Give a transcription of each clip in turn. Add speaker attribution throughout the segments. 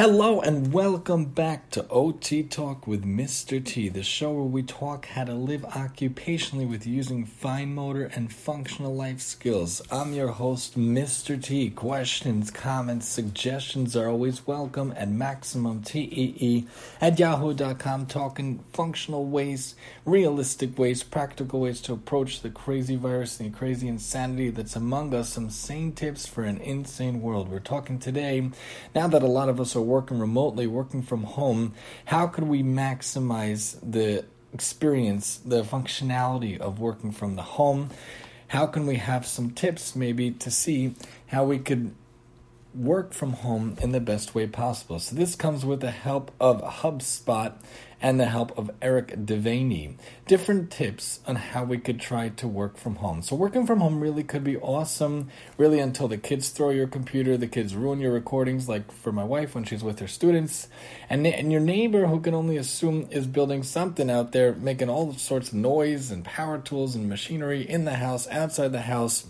Speaker 1: Hello and welcome back to OT Talk with Mr. T, the show where we talk how to live occupationally with using fine motor and functional life skills. I'm your host, Mr. T. Questions, comments, suggestions are always welcome at MaximumTEE at yahoo.com, talking functional ways, realistic ways, practical ways to approach the crazy virus and the crazy insanity that's among us, some sane tips for an insane world. We're talking today, now that a lot of us are working remotely, working from home, how could we maximize the experience, the functionality of working from the home? How can we have some tips maybe to see how we could work from home in the best way possible? So, this comes with the help of HubSpot and the help of Eric Devaney. Different tips on how we could try to work from home. So, working from home really could be awesome, really, until the kids throw your computer, the kids ruin your recordings, like for my wife when she's with her students, and, and your neighbor who can only assume is building something out there, making all sorts of noise and power tools and machinery in the house, outside the house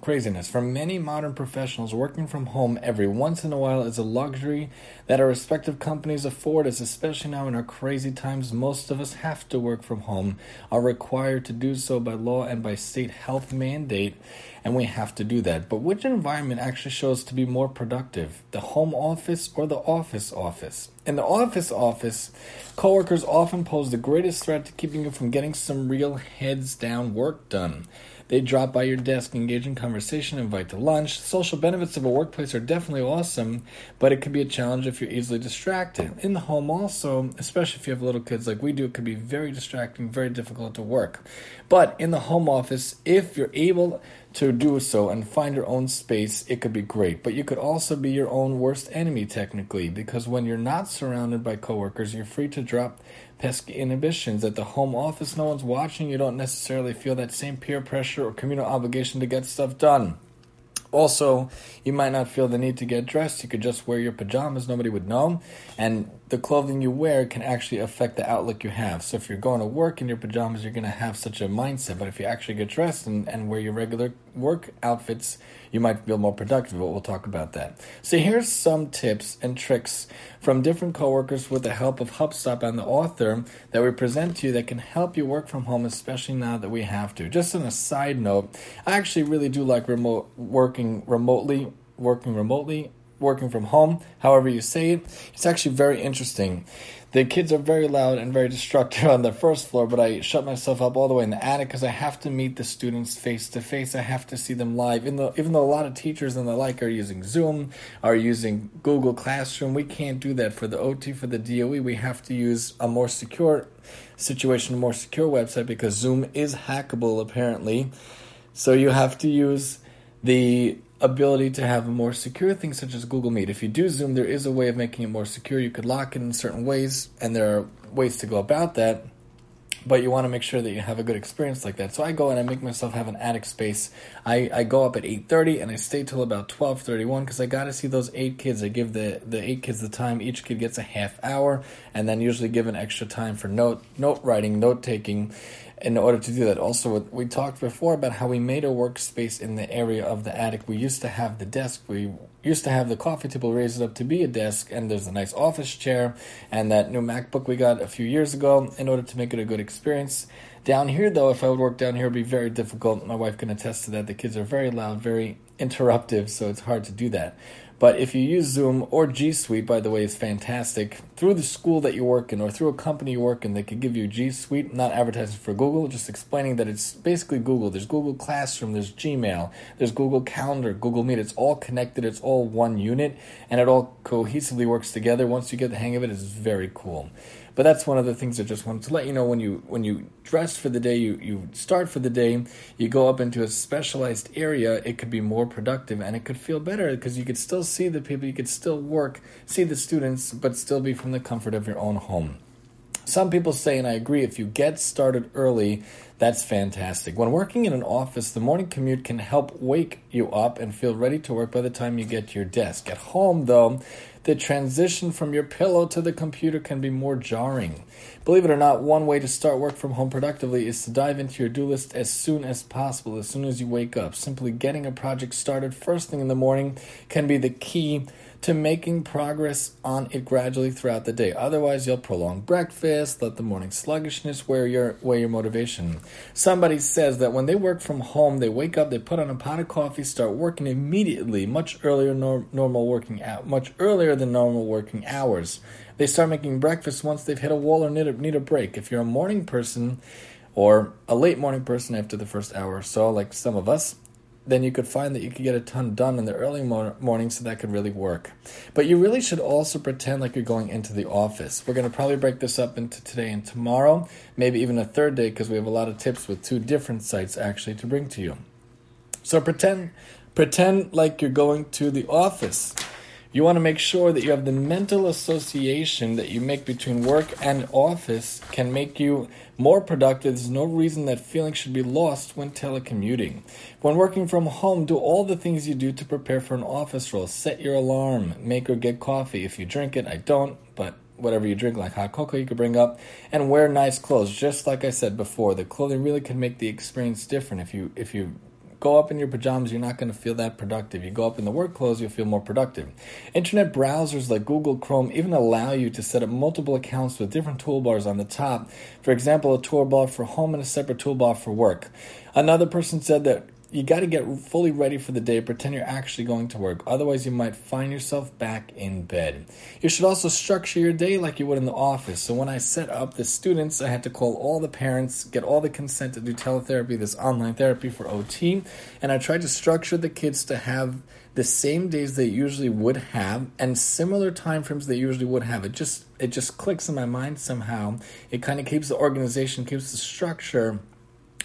Speaker 1: craziness. For many modern professionals, working from home every once in a while is a luxury that our respective companies afford us, especially now in our crazy times. Most of us have to work from home, are required to do so by law and by state health mandate, and we have to do that. But which environment actually shows to be more productive, the home office or the office office? In the office office, coworkers often pose the greatest threat to keeping you from getting some real heads down work done. They drop by your desk, engage in conversation, invite to lunch. Social benefits of a workplace are definitely awesome, but it can be a challenge if you're easily distracted. In the home, also, especially if you have little kids like we do, it can be very distracting, very difficult to work. But in the home office, if you're able to do so and find your own space, it could be great. But you could also be your own worst enemy, technically, because when you're not surrounded by coworkers, you're free to drop pesky inhibitions. At the home office, no one's watching. You don't necessarily feel that same peer pressure or communal obligation to get stuff done. Also, you might not feel the need to get dressed. You could just wear your pajamas, nobody would know. And the clothing you wear can actually affect the outlook you have. So, if you're going to work in your pajamas, you're going to have such a mindset. But if you actually get dressed and, and wear your regular work outfits, you might feel more productive. But we'll talk about that. So, here's some tips and tricks from different coworkers with the help of HubSpot and the author that we present to you that can help you work from home, especially now that we have to. Just on a side note, I actually really do like remote working remotely, working remotely working from home, however you say it. It's actually very interesting. The kids are very loud and very destructive on the first floor, but I shut myself up all the way in the attic because I have to meet the students face to face. I have to see them live. Even though, even though a lot of teachers and the like are using Zoom, are using Google Classroom, we can't do that for the OT, for the DOE. We have to use a more secure situation, a more secure website because Zoom is hackable apparently. So you have to use the ability to have a more secure things such as Google Meet. If you do Zoom, there is a way of making it more secure. You could lock it in certain ways, and there are ways to go about that. But you want to make sure that you have a good experience like that. So I go and I make myself have an attic space. I, I go up at eight thirty and I stay till about twelve thirty one because I got to see those eight kids. I give the the eight kids the time. Each kid gets a half hour, and then usually give an extra time for note note writing, note taking in order to do that. Also, we talked before about how we made a workspace in the area of the attic. We used to have the desk. We used to have the coffee table raised up to be a desk, and there's a nice office chair and that new MacBook we got a few years ago in order to make it a good experience. Down here, though, if I would work down here, it would be very difficult. My wife can attest to that. The kids are very loud, very interruptive, so it's hard to do that. But if you use Zoom or G Suite, by the way, is fantastic. Through the school that you work in or through a company you work in, they could give you G Suite, not advertising for Google, just explaining that it's basically Google. There's Google Classroom, there's Gmail, there's Google Calendar, Google Meet. It's all connected, it's all one unit, and it all cohesively works together. Once you get the hang of it, it's very cool. But that's one of the things I just wanted to let you know when you when you dress for the day, you, you start for the day, you go up into a specialized area, it could be more productive and it could feel better because you could still see the people, you could still work, see the students, but still be from the comfort of your own home. Some people say, and I agree, if you get started early, that's fantastic. When working in an office, the morning commute can help wake you up and feel ready to work by the time you get to your desk. At home, though, the transition from your pillow to the computer can be more jarring. Believe it or not, one way to start work from home productively is to dive into your do list as soon as possible, as soon as you wake up. Simply getting a project started first thing in the morning can be the key to making progress on it gradually throughout the day. Otherwise, you'll prolong breakfast, let the morning sluggishness wear your wear your motivation. Somebody says that when they work from home, they wake up, they put on a pot of coffee, start working immediately, much earlier nor- normal working out, much earlier than normal working hours. They start making breakfast once they've hit a wall or need a, need a break. If you're a morning person or a late morning person after the first hour or so, like some of us, then you could find that you could get a ton done in the early morning, so that could really work. But you really should also pretend like you're going into the office. We're going to probably break this up into today and tomorrow, maybe even a third day, because we have a lot of tips with two different sites actually to bring to you. So pretend pretend like you're going to the office. You want to make sure that you have the mental association that you make between work and office can make you more productive. There's no reason that feeling should be lost when telecommuting. When working from home, do all the things you do to prepare for an office role. Set your alarm, make or get coffee. If you drink it, I don't, but whatever you drink, like hot cocoa, you could bring up, and wear nice clothes. Just like I said before, the clothing really can make the experience different. If you if you go up in your pajamas, you're not going to feel that productive. You go up in the work clothes, you'll feel more productive. Internet browsers like Google Chrome even allow you to set up multiple accounts with different toolbars on the top. For example, a toolbar for home and a separate toolbar for work. Another person said that you got to get fully ready for the day, pretend you're actually going to work. Otherwise, you might find yourself back in bed. You should also structure your day like you would in the office. So, when I set up the students, I had to call all the parents, get all the consent to do teletherapy, this online therapy for OT, and I tried to structure the kids to have the same days they usually would have and similar time frames they usually would have. It just it just clicks in my mind somehow. It kind of keeps the organization, keeps the structure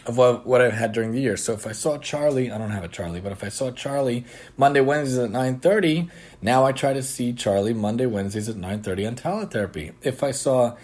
Speaker 1: of what, what I've had during the year. So if I saw Charlie, I don't have a Charlie, but if I saw Charlie Monday, Wednesdays at 9.30, now I try to see Charlie Monday, Wednesdays at 9.30 on teletherapy. If I saw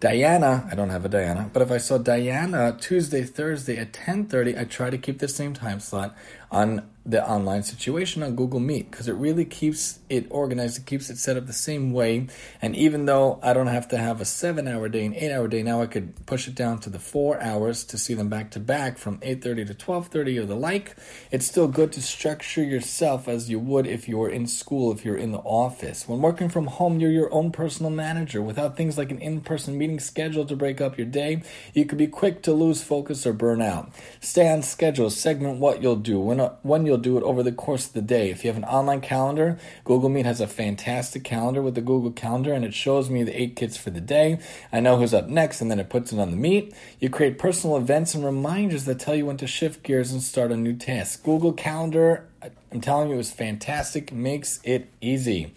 Speaker 1: Diana, I don't have a Diana, but if I saw Diana Tuesday, Thursday at 10:30, I try to keep the same time slot on the online situation on Google Meet because it really keeps it organized, it keeps it set up the same way. And even though I don't have to have a seven hour day, and eight hour day, now I could push it down to the four hours to see them back to back from 8.30 to 12.30 or the like. It's still good to structure yourself as you would if you were in school, if you're in the office. When working from home, you're your own personal manager. Without things like an in-person meeting schedule to break up your day, you could be quick to lose focus or burn out. Stay on schedule, segment what you'll do, when, when you'll do it over the course of the day. If you have an online calendar, Google Meet has a fantastic calendar with the Google Calendar and it shows me the eight kids for the day. I know who's up next and then it puts it on the Meet. You create personal events and reminders that tell you when to shift gears and start a new task. Google Calendar, I'm telling you, is fantastic, makes it easy.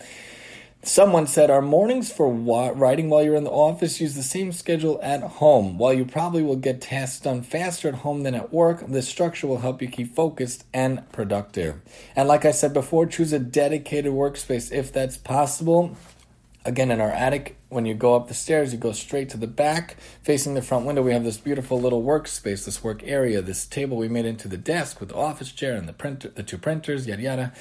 Speaker 1: Someone said, Our mornings for writing while you're in the office use the same schedule at home. While you probably will get tasks done faster at home than at work, this structure will help you keep focused and productive. And like I said before, choose a dedicated workspace if that's possible. Again, in our attic, when you go up the stairs, you go straight to the back. Facing the front window, we have this beautiful little workspace, this work area, this table we made into the desk with the office chair and the printer, the two printers, yada yada.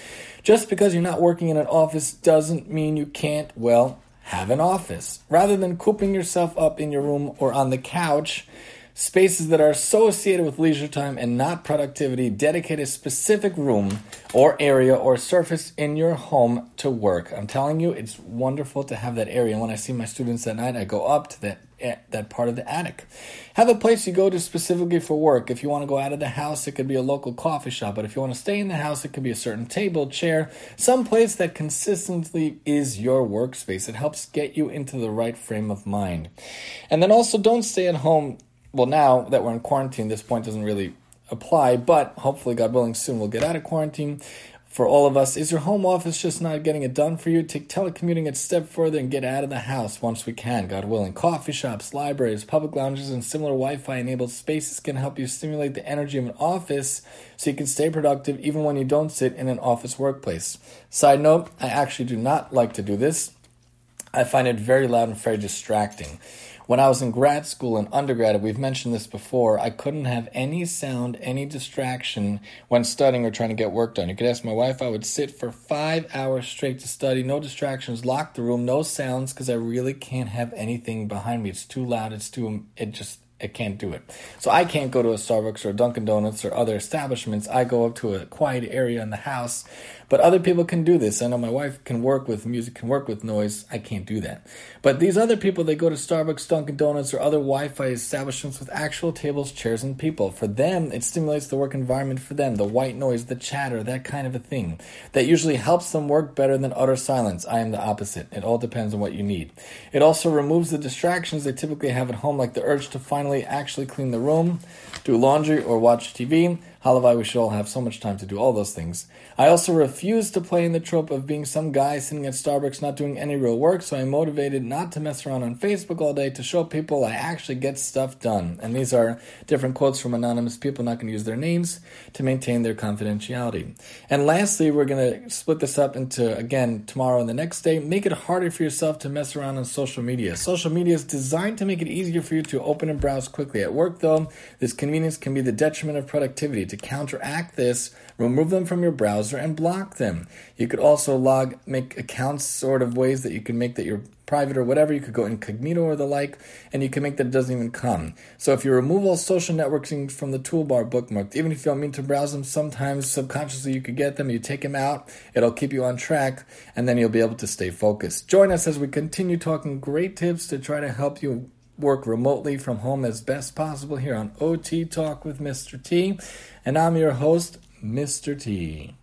Speaker 1: Just because you're not working in an office doesn't mean you can't, well, have an office. Rather than cooping yourself up in your room or on the couch, spaces that are associated with leisure time and not productivity, dedicate a specific room or area or surface in your home to work. I'm telling you, it's wonderful to have that area. And when I see my students at night, I go up to that eh, that part of the attic. Have a place you go to specifically for work. If you want to go out of the house, it could be a local coffee shop. But if you want to stay in the house, it could be a certain table, chair, some place that consistently is your workspace. It helps get you into the right frame of mind. And then also don't stay at home well, now that we're in quarantine, this point doesn't really apply, but hopefully, God willing, soon we'll get out of quarantine. For all of us, is your home office just not getting it done for you? Take telecommuting a step further and get out of the house once we can, God willing. Coffee shops, libraries, public lounges, and similar Wi Fi enabled spaces can help you stimulate the energy of an office so you can stay productive even when you don't sit in an office workplace. Side note, I actually do not like to do this. I find it very loud and very distracting. When I was in grad school and undergrad, we've mentioned this before, I couldn't have any sound, any distraction when studying or trying to get work done. You could ask my wife, I would sit for five hours straight to study, no distractions, lock the room, no sounds, because I really can't have anything behind me. It's too loud, it's too, it just, it can't do it. So I can't go to a Starbucks or a Dunkin' Donuts or other establishments. I go up to a quiet area in the house But other people can do this. I know my wife can work with music, can work with noise. I can't do that. But these other people, they go to Starbucks, Dunkin' Donuts, or other Wi Fi establishments with actual tables, chairs, and people. For them, it stimulates the work environment for them, the white noise, the chatter, that kind of a thing. That usually helps them work better than utter silence. I am the opposite. It all depends on what you need. It also removes the distractions they typically have at home, like the urge to finally actually clean the room, do laundry, or watch TV Halavai, we should all have so much time to do all those things. I also refuse to play in the trope of being some guy sitting at Starbucks not doing any real work, so I'm motivated not to mess around on Facebook all day to show people I actually get stuff done. And these are different quotes from anonymous people, not going to use their names to maintain their confidentiality. And lastly, we're going to split this up into, again, tomorrow and the next day. Make it harder for yourself to mess around on social media. Social media is designed to make it easier for you to open and browse quickly. At work, though, this convenience can be the detriment of productivity to counteract this, remove them from your browser and block them. You could also log, make accounts sort of ways that you can make that you're private or whatever. You could go incognito or the like, and you can make that it doesn't even come. So if you remove all social networking from the toolbar bookmarked, even if you don't mean to browse them, sometimes subconsciously you could get them. You take them out, it'll keep you on track, and then you'll be able to stay focused. Join us as we continue talking great tips to try to help you work remotely from home as best possible here on OT Talk with Mr. T. And I'm your host, Mr. T.